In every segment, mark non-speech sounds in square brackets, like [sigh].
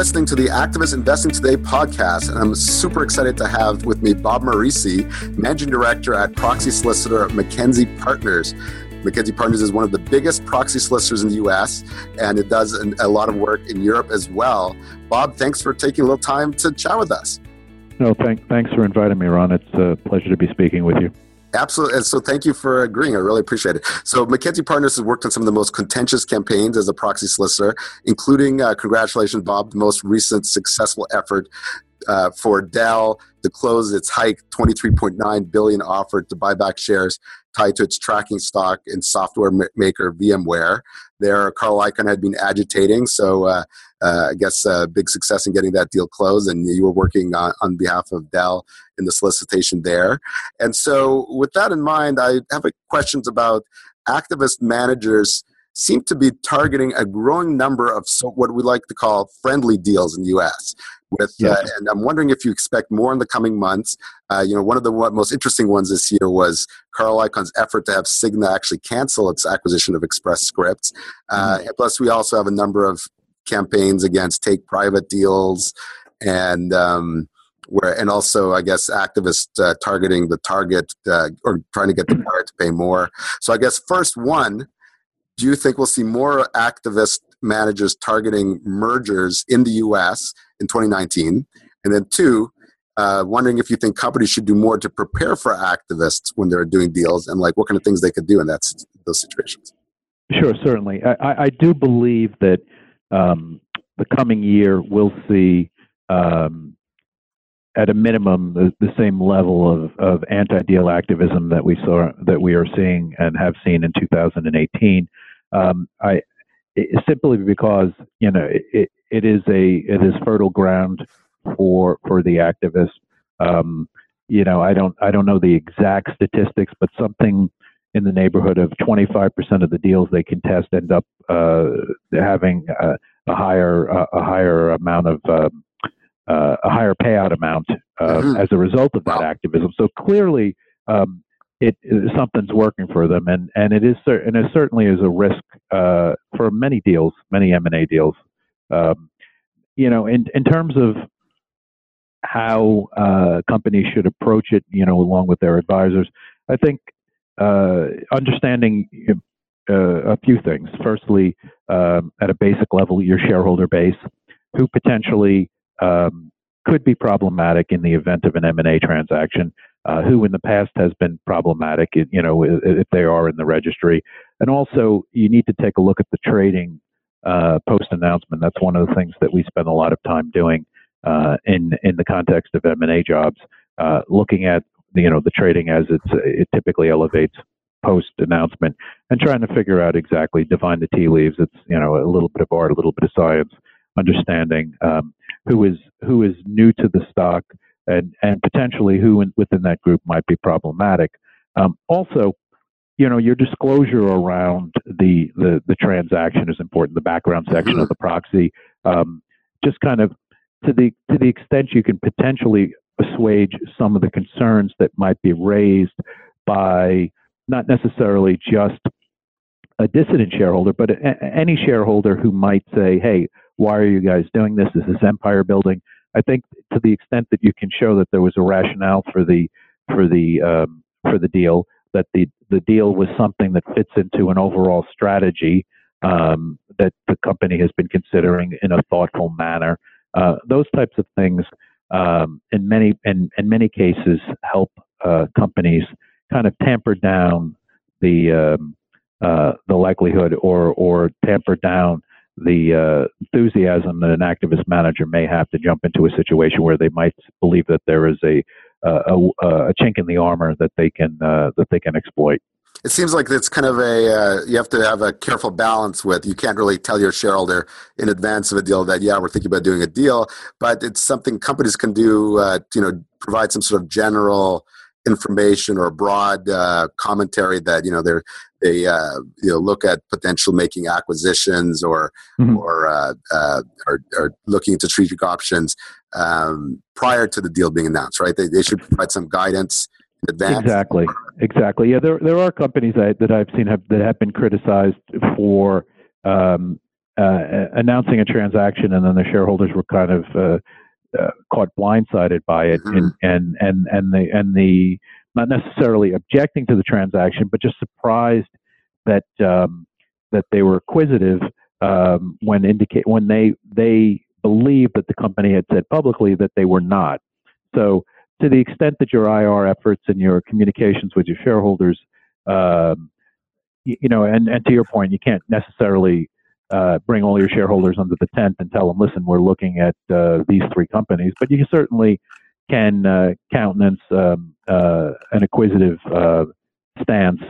listening to the Activist Investing Today podcast, and I'm super excited to have with me Bob Marese, Managing Director at proxy solicitor MacKenzie Partners. MacKenzie Partners is one of the biggest proxy solicitors in the US, and it does a lot of work in Europe as well. Bob, thanks for taking a little time to chat with us. No, thank, thanks for inviting me, Ron. It's a pleasure to be speaking with you. Absolutely. And so thank you for agreeing. I really appreciate it. So MacKenzie Partners has worked on some of the most contentious campaigns as a proxy solicitor, including, uh, congratulations, Bob, the most recent successful effort uh, for Dell to close its hike 23.9 billion offer to buy back shares tied to its tracking stock and software maker VMware. There, Carl Icahn had been agitating, so uh, uh, I guess a big success in getting that deal closed. And you were working on, on behalf of Dell in the solicitation there. And so, with that in mind, I have questions about activist managers seem to be targeting a growing number of so what we like to call friendly deals in the U.S. With uh, uh, and I'm wondering if you expect more in the coming months. Uh, you know, one of the most interesting ones this year was Carl Icahn's effort to have Cigna actually cancel its acquisition of Express Scripts. Uh, mm-hmm. Plus, we also have a number of campaigns against take private deals and um, where and also I guess activists uh, targeting the target uh, or trying to get the target to pay more. So I guess first one, do you think we'll see more activist managers targeting mergers in the U.S. in 2019? And then two, uh, wondering if you think companies should do more to prepare for activists when they're doing deals, and like what kind of things they could do in that those situations. Sure, certainly. I, I do believe that um, the coming year we'll see um, at a minimum the, the same level of, of anti-deal activism that we saw that we are seeing and have seen in 2018. Um, I it, simply because you know it, it is a it is fertile ground for for the activists. Um, you know, I don't I don't know the exact statistics, but something in the neighborhood of 25% of the deals they contest end up uh, having uh, a higher uh, a higher amount of um, uh, a higher payout amount uh, mm-hmm. as a result of that wow. activism. So clearly, um, it, it, something's working for them, and and it is and it certainly is a risk uh, for many deals, many M and A deals. Um, you know, in in terms of how uh, companies should approach it, you know, along with their advisors, I think uh, understanding uh, a few things. Firstly, um, at a basic level, your shareholder base, who potentially um, could be problematic in the event of an M&A transaction, uh, who in the past has been problematic, you know, if they are in the registry. And also, you need to take a look at the trading uh, post announcement. That's one of the things that we spend a lot of time doing uh, in in the context of M&A jobs, uh, looking at you know the trading as it's it typically elevates post announcement and trying to figure out exactly define the tea leaves. It's you know a little bit of art, a little bit of science, understanding um, who is who is new to the stock and and potentially who in, within that group might be problematic. Um, also, you know your disclosure around the, the the transaction is important. The background section of the proxy, um, just kind of to the to the extent you can potentially assuage some of the concerns that might be raised by not necessarily just a dissident shareholder, but a, any shareholder who might say, "Hey, why are you guys doing this? Is this empire building?" I think to the extent that you can show that there was a rationale for the for the um, for the deal, that the the deal was something that fits into an overall strategy um, that the company has been considering in a thoughtful manner. Uh, those types of things, um, in many in, in many cases, help uh, companies kind of tamper down the um, uh, the likelihood or or tamper down the uh, enthusiasm that an activist manager may have to jump into a situation where they might believe that there is a a, a chink in the armor that they can uh, that they can exploit. It seems like it's kind of a uh, you have to have a careful balance with. You can't really tell your shareholder in advance of a deal that yeah we're thinking about doing a deal, but it's something companies can do. Uh, you know, provide some sort of general information or broad uh, commentary that you know they're they uh, you know look at potential making acquisitions or mm-hmm. or, uh, uh, or, or looking into strategic options um, prior to the deal being announced, right? They, they should provide some guidance in advance. Exactly, exactly. Yeah, there there are companies that, that I've seen have that have been criticized for um, uh, announcing a transaction, and then the shareholders were kind of uh, caught blindsided by it, mm-hmm. and and and and the and the not necessarily objecting to the transaction, but just surprised that um, that they were acquisitive um, when indicate when they they believed that the company had said publicly that they were not. So to the extent that your IR efforts and your communications with your shareholders, um, you, you, know, and, and to your point, you can't necessarily uh, bring all your shareholders under the tent and tell them, listen, we're looking at uh, these three companies, but you certainly can uh, countenance um, uh, an acquisitive uh, stance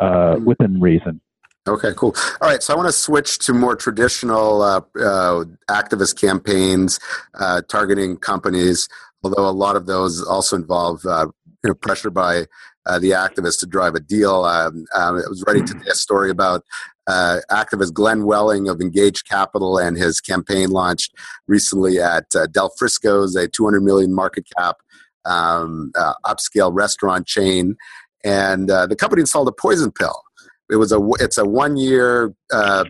uh, within reason. Okay, cool. All right, so I want to switch to more traditional uh, uh, activist campaigns uh, targeting companies, although a lot of those also involve you know, pressure by the activist to drive a deal. Um, um, I was writing today a story about uh, activist Glenn Welling of Engage Capital and his campaign launched recently at uh, Del Frisco's, a 200 million market cap um, uh, upscale restaurant chain, and uh, the company installed a poison pill. It was a it's a one year uh,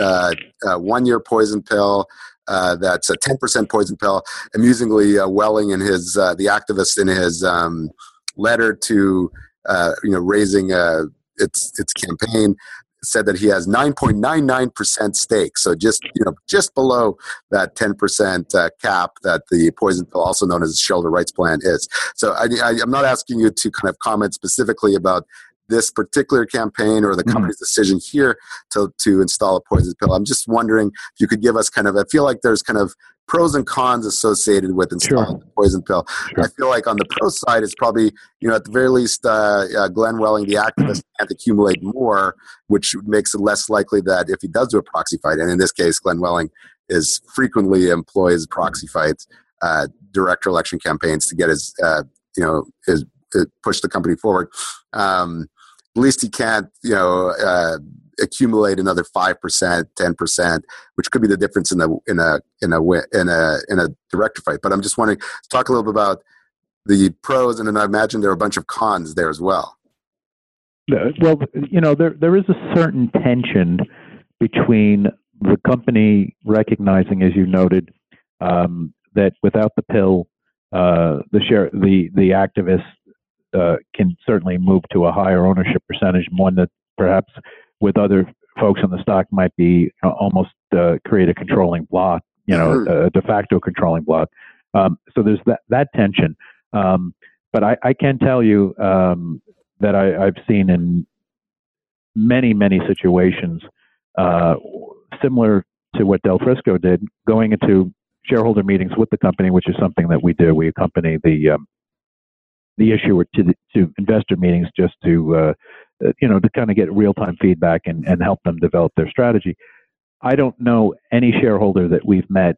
uh, one year poison pill. that's a 10% poison pill. Amusingly, Welling and his the activist in his um, letter to you know raising its its campaign said that he has 9.99% stake, so just you know just below that 10% uh, cap that the poison pill, also known as the shareholder rights plan, is. So I, I'm not asking you to kind of comment specifically about this particular campaign or the mm-hmm. company's mm-hmm. decision here to to install a poison pill. I'm just wondering if you could give us kind of. I feel like there's kind of pros and cons associated with installing sure. the poison pill. Sure. I feel like on the pro side, it's probably you know at the very least, uh, uh, Glenn Welling, the activist, can't accumulate more, which makes it less likely that if he does do a proxy fight, and in this case, Glenn Welling is frequently employs proxy fights, uh, director election campaigns to get his uh, you know his, his, push the company forward. Um, at least he can't you know uh, accumulate another five percent, ten percent, which could be the difference in the in a in a in a in a director fight. But I'm just wondering, talk a little bit about the pros, and then I imagine there are a bunch of cons there as well. Well, you know, there there is a certain tension between the company recognizing, as you noted, um, that without the pill, uh, the share the the activists uh, can certainly move to a higher ownership percentage, one that perhaps with other folks on the stock might be almost uh, create a controlling block, you know, mm-hmm. a de facto controlling block. Um, so there's that that tension. Um, but I, I, can tell you um, that I, have seen in many many situations uh, similar to what Del Frisco did, going into shareholder meetings with the company, which is something that we do. We accompany the um, the issuer to the, to investor meetings just to uh, you know, to kind of get real time feedback and, and help them develop their strategy. I don't know any shareholder that we've met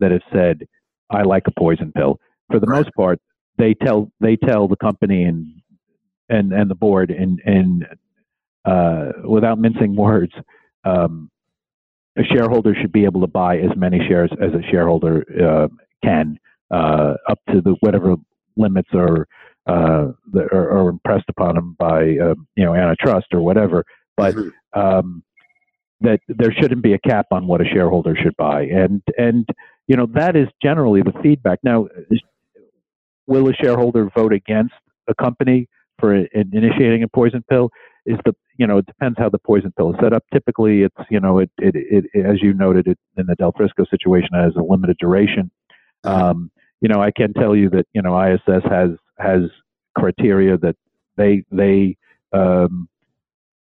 that has said, I like a poison pill. For the right. most part, they tell they tell the company and and and the board and and uh, without mincing words, um, a shareholder should be able to buy as many shares as a shareholder uh, can, uh, up to the whatever limits are uh, are, are, impressed upon them by uh, you know antitrust or whatever. But mm-hmm. um, that there shouldn't be a cap on what a shareholder should buy, and and you know that is generally the feedback. Now, will a shareholder vote against a company for initiating a poison pill? Is the you know it depends how the poison pill is set up. Typically, it's you know it it, it as you noted it in the Del Frisco situation it has a limited duration. Mm-hmm. Um, you know, I can tell you that you know ISS has has criteria that they they um,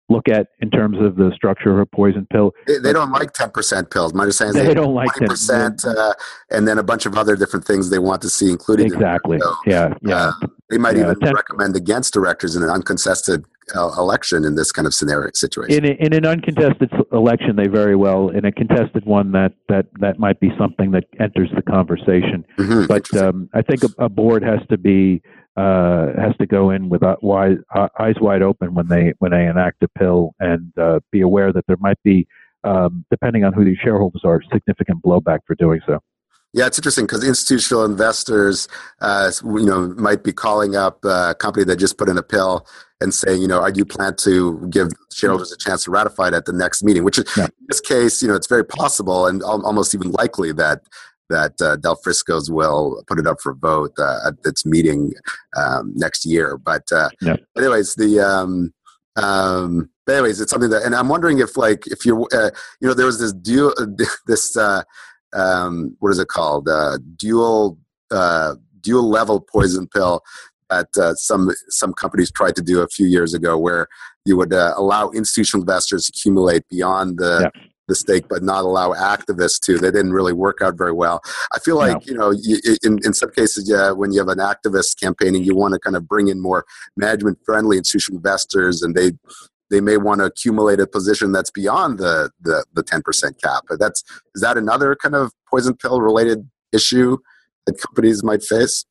look at in terms of the structure of a poison pill. They, they don't like ten percent pills. My understanding is they, they don't like ten percent, uh, and then a bunch of other different things they want to see included. Exactly. Yeah. Yeah. Uh, they might yeah, even 10, recommend against directors in an uncontested election in this kind of scenario situation. In, a, in an uncontested election, they very well. In a contested one, that that that might be something that enters the conversation. Mm-hmm, but um, I think a, a, board has to be uh, has to go in with wide, uh, eyes wide open when they when they enact a pill and uh, be aware that there might be, um, depending on who these shareholders are, significant blowback for doing so. Yeah, it's interesting because institutional investors, uh, you know, might be calling up a company that just put in a pill and saying, you know, are you plan to give shareholders a chance to ratify it at the next meeting? Which yeah. in this case, you know, it's very possible and almost even likely that that uh, Del Frisco's will put it up for vote uh, at its meeting um, next year. But uh, yeah. anyways, the um, um, but anyways, it's something that, and I'm wondering if like if you're, uh, you know, there was this deal [laughs] this uh, um, what is it called, uh, dual uh, dual level poison pill that uh, some some companies tried to do a few years ago, where you would uh, allow institutional investors to accumulate beyond the yeah the stake, but not allow activists to. They didn't really work out very well. I feel like no. you know, you, in in some cases, yeah, when you have an activist campaigning, you want to kind of bring in more management friendly institutional investors, and they they may want to accumulate a position that's beyond the the the ten percent cap. But that's is that another kind of poison pill related issue that companies might face?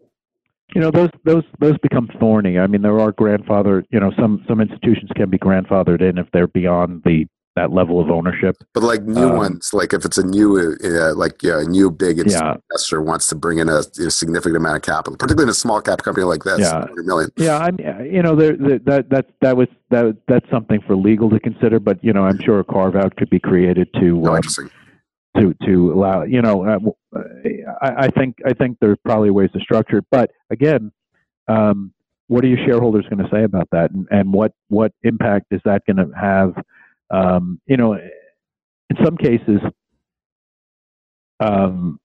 you know those those those become thorny i mean there are grandfather you know some some institutions can be grandfathered in if they're beyond the that level of ownership. But like new um, ones, like if it's a new, uh, like yeah, a new big yeah. investor wants to bring in a, a, significant amount of capital, particularly in a small cap company like this, yeah, million. Yeah, I'm, you know, there, that that that was that that's something for legal to consider, but you know, I'm sure a carve out could be created to. Oh, um, interesting. To, to allow you know uh, I, I think I think there's probably ways to structure it but again um, what are your shareholders going to say about that and, and what what impact is that going to have um, you know, in some cases, um,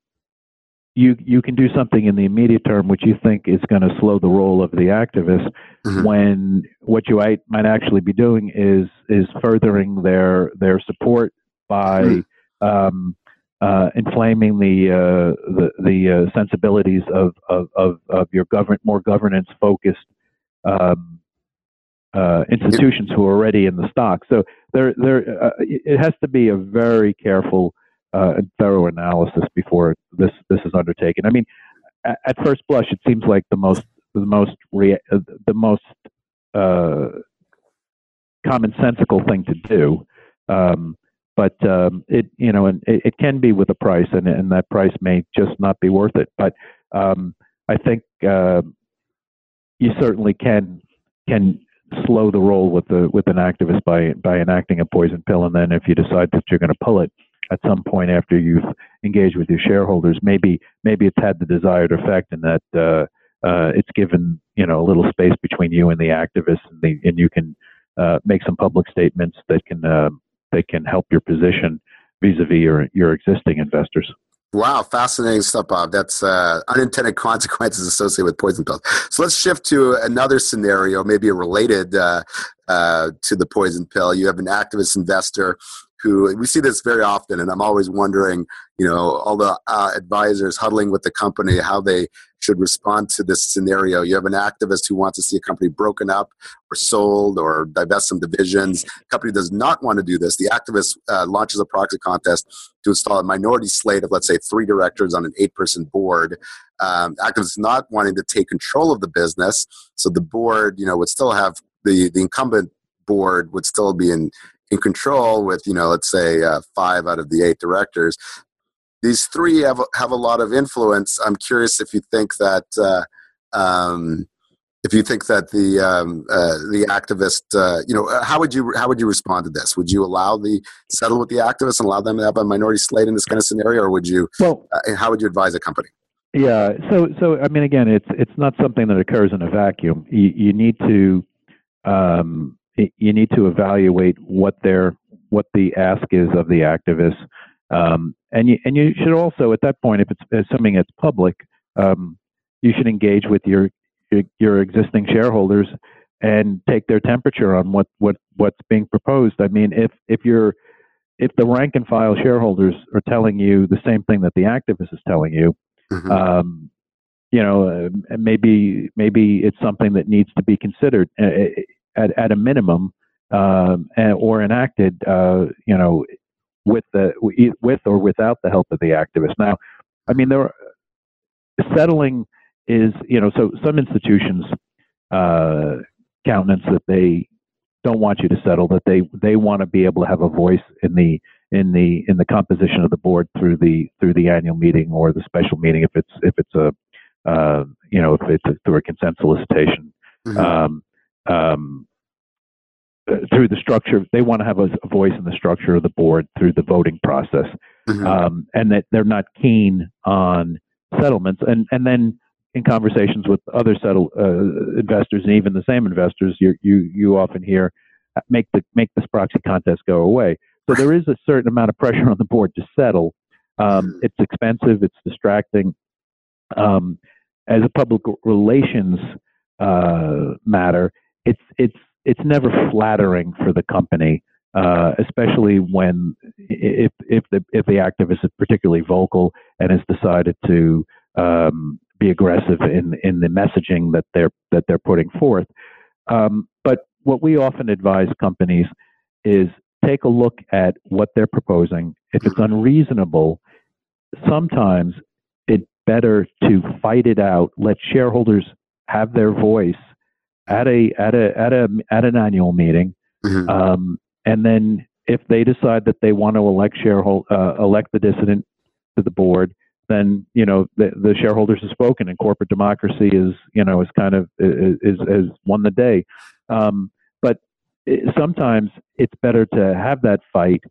you you can do something in the immediate term which you think is going to slow the roll of the activist mm-hmm. when what you might actually be doing is is furthering their their support by mm-hmm. um, uh, inflaming the uh, the, the uh, sensibilities of, of, of, of your government more governance focused um, uh, institutions who are already in the stock. So there, there, uh, it has to be a very careful uh, and thorough analysis before this this is undertaken. I mean, at, first blush, it seems like the most the most rea- uh, the most uh, commonsensical thing to do. Um, but um, it you know and it, it, can be with a price and, and that price may just not be worth it but um, I think uh, you certainly can can slow the roll with the with an activist by by enacting a poison pill, and then if you decide that you're going to pull it at some point after you've engaged with your shareholders, maybe maybe it's had the desired effect and that uh, uh, it's given you know a little space between you and the activists, and, the, and you can uh, make some public statements that can uh, that can help your position vis-a-vis your your existing investors. Wow, fascinating stuff, Bob. That's uh, unintended [laughs] consequences associated with poison pills. So let's shift to another scenario, maybe related uh, uh, to the poison pill. You have an activist investor who we see this very often, and I'm always wondering, you know, all the uh, advisors huddling with the company, how they should respond to this scenario. You have an activist who wants to see a company broken up or sold or divest some divisions. The company does not want to do this. The activist uh, launches a proxy contest to install a minority slate of, let's say, three directors on an eight-person board. Um, activists not wanting to take control of the business, so the board, you know, would still have the the incumbent board would still be in in control with you know let's say uh, five out of the eight directors these three have have a lot of influence i'm curious if you think that uh, um, if you think that the um, uh, the activist, uh, you know, uh, how would you how would you respond to this? Would you allow the settle with the activists and allow them to have a minority slate in this kind of scenario, or would you? Well, uh, how would you advise a company? Yeah, so so I mean, again, it's it's not something that occurs in a vacuum. You, you need to um, you need to evaluate what their what the ask is of the activists, um, and you and you should also at that point, if it's, something that's public, um, you should engage with your your existing shareholders and take their temperature on what what what's being proposed. I mean, if if you're if the rank and file shareholders are telling you the same thing that the activist is telling you, mm-hmm. um, you know, uh, maybe maybe it's something that needs to be considered. Uh, at, at a minimum um, or enacted, uh, you know, with the with or without the help of the activists. Now, I mean, there are, settling is you know so some institutions uh, countenance that they don't want you to settle that they they want to be able to have a voice in the in the in the composition of the board through the through the annual meeting or the special meeting if it's if it's a uh, you know if it's a, through a consent solicitation. Mm-hmm. Um, um, through the structure, they want to have a, a, voice in the structure of the board through the voting process, mm-hmm. um, and that they're not keen on settlements. And and then in conversations with other settle uh, investors and even the same investors, you you you often hear make the make this proxy contest go away. So there is a certain amount of pressure on the board to settle. Um, mm-hmm. it's expensive. It's distracting. Um, as a public relations uh, matter, it's it's it's never flattering for the company, uh, especially when if if the if the activist is particularly vocal and has decided to um, be aggressive in in the messaging that they're that they're putting forth. Um, but what we often advise companies is take a look at what they're proposing. If it's unreasonable, sometimes it's better to fight it out, let shareholders have their voice at a at a at a at an annual meeting, mm-hmm. um, and then if they decide that they want to elect shareholder uh, elect the dissident to the board, then you know the, the shareholders have spoken, and corporate democracy is you know is kind of is has won the day. Um, but it, sometimes it's better to have that fight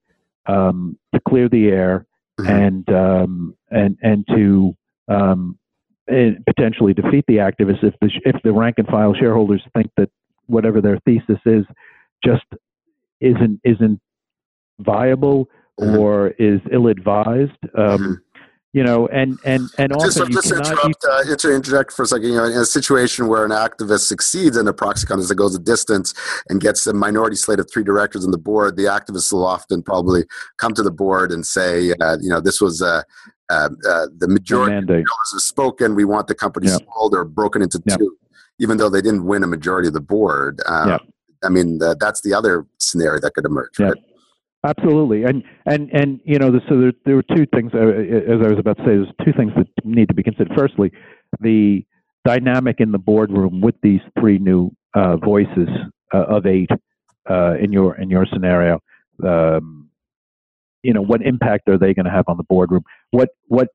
um, to clear the air mm-hmm. and um, and and to um, potentially defeat the activists if the if the rank and file shareholders think that whatever their thesis is just isn't isn't viable mm-hmm. or is ill advised. Um, mm-hmm you know, and and and often just, just cannot, interrupt, uh, to interject for a second. You know, in a situation where an activist succeeds in a proxy contest that goes a distance and gets a minority slate of three directors on the board, the activists will often probably come to the board and say, uh, you know, this was uh, uh, uh the majority of have spoken. We want the company yep. sold or broken into yep. two, even though they didn't win a majority of the board. Um, yep. I mean, that's the other scenario that could emerge. Right? Absolutely, and and and you know, so there there were two things. Uh, as I was about to say, there's two things that need to be considered. Firstly, the dynamic in the boardroom with these three new uh, voices uh, of eight uh, in your in your scenario. Um, you know, what impact are they going to have on the boardroom? What what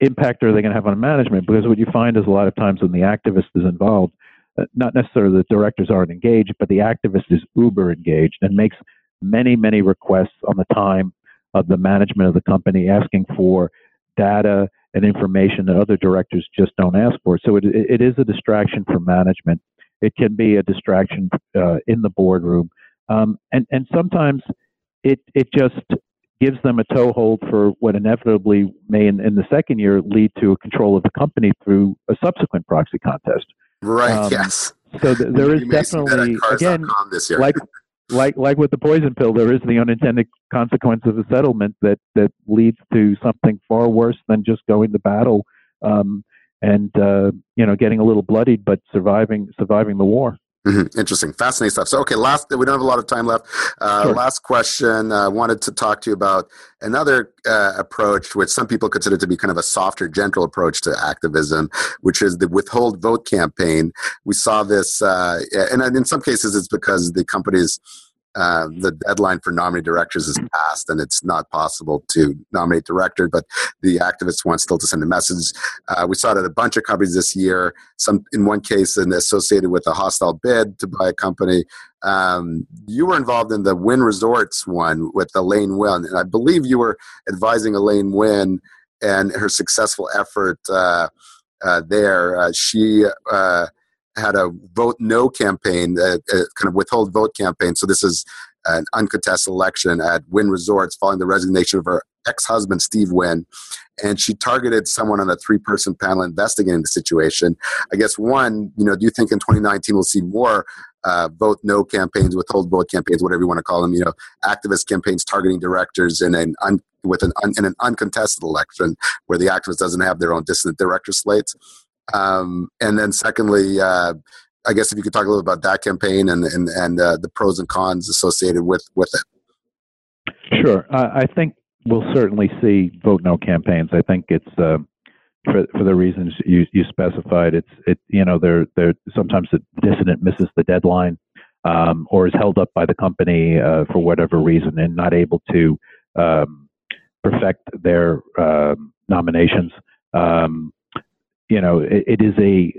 impact are they going to have on management? Because what you find is a lot of times when the activist is involved, uh, not necessarily the directors aren't engaged, but the activist is uber engaged and makes many, many requests on the time of the management of the company asking for data and information that other directors just don't ask for. So it, it is a distraction for management. It can be a distraction uh, in the boardroom. Um, and, and sometimes it, it just gives them a toehold for what inevitably may, in, in the second year, lead to a control of the company through a subsequent proxy contest. Right. Um, yes. So th- there is definitely again, like like like with the poison pill, there is the unintended consequence of a settlement that that leads to something far worse than just going to battle um, and uh, you know getting a little bloodied, but surviving surviving the war. Mm-hmm. Interesting, fascinating stuff. So, okay, last we don't have a lot of time left. Uh, sure. Last question. I uh, wanted to talk to you about another uh, approach, which some people consider to be kind of a softer, gentle approach to activism, which is the withhold vote campaign. We saw this, uh, and in some cases, it's because the companies uh, the deadline for nominating directors is passed and it's not possible to nominate director, but the activists want still to send a message. Uh, we saw it a bunch of companies this year. Some, in one case, and associated with a hostile bid to buy a company. Um, you were involved in the Wynn Resorts one with Elaine Wynn, and I believe you were advising Elaine Wynn and her successful effort uh, uh there. Uh, she had a vote no campaign, a, a kind of withhold vote campaign. So this is an uncontested election at Wynn Resorts following the resignation of her ex-husband Steve Wynn, and she targeted someone on a three-person panel investigating the situation. I guess one, you know, do you think in 2019 we'll see more uh, vote no campaigns, withhold vote campaigns, whatever you want to call them? You know, activist campaigns targeting directors in an un, with an un, in an uncontested election where the activist doesn't have their own dissident director slates. Um, and then secondly, uh, I guess if you could talk a little about that campaign and and, and uh, the pros and cons associated with with it. Sure, I think we'll certainly see vote no campaigns. I think it's uh, for for the reasons you you specified. It's it you know they're they're sometimes the dissident misses the deadline um, or is held up by the company uh, for whatever reason and not able to um, perfect their um, nominations. Um, you know, it, it is a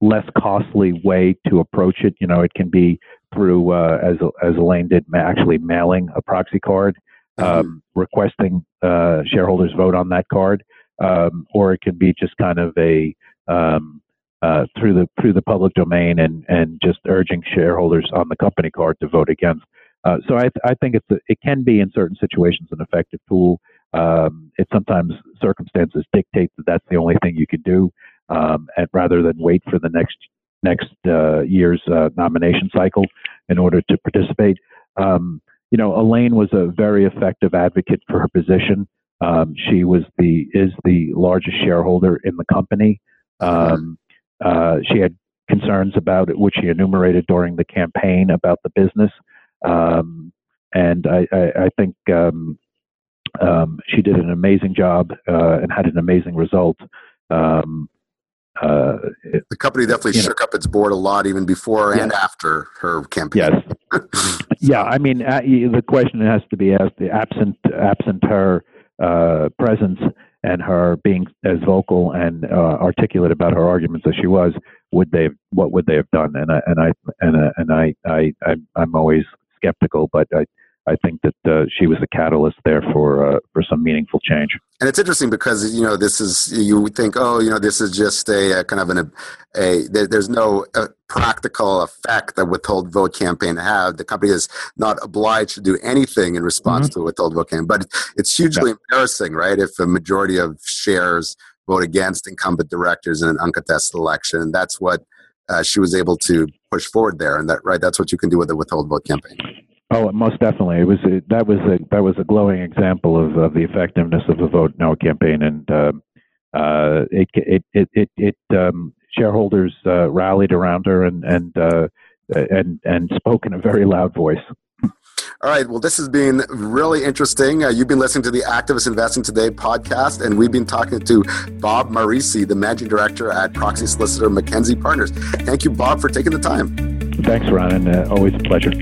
less costly way to approach it. You know, it can be through, uh, as as Elaine did, actually mailing a proxy card, mm-hmm. um, requesting uh, shareholders vote on that card, um, or it can be just kind of a um, uh, through the through the public domain and and just urging shareholders on the company card to vote against. Uh, so I, I think it's a, it can be in certain situations an effective tool. Um, it sometimes circumstances dictate that that's the only thing you can do, um, and rather than wait for the next next uh, year's uh, nomination cycle in order to participate. Um, you know, Elaine was a very effective advocate for her position. Um, she was the is the largest shareholder in the company. Um, uh, she had concerns about it, which she enumerated during the campaign about the business. Um, and I, I, I think um, um, she did an amazing job uh, and had an amazing result. Um, uh, the company definitely shook know. up its board a lot, even before and after her campaign. Yes. [laughs] yeah, I mean, uh, the question has to be asked: absent absent her uh, presence and her being as vocal and uh, articulate about her arguments as she was, would they? What would they have done? And I and I and, uh, and I, I I I'm always skeptical, but I I think that uh, she was the catalyst there for uh, for some meaningful change. And it's interesting because you know this is you would think oh you know this is just a, a kind of an a, a there, there's no uh, practical effect that withhold vote campaign have. The company is not obliged to do anything in response mm-hmm. to a withhold vote campaign, but it's hugely yeah. embarrassing, right? If a majority of shares vote against incumbent directors in an uncontested election, and that's what uh, she was able to push forward there, and that right that's what you can do with a withhold vote campaign. Oh, most definitely. It was a, that was a that was a glowing example of, of the effectiveness of the vote no campaign, and um, uh, it it it it, it um, shareholders uh, rallied around her and and uh, and and spoke in a very loud voice. All right. Well, this has been really interesting. Uh, you've been listening to the Activist Investing Today podcast, and we've been talking to Bob Marese, the managing director at proxy solicitor MacKenzie Partners. Thank you, Bob, for taking the time. Thanks, Ron, and uh, always a pleasure.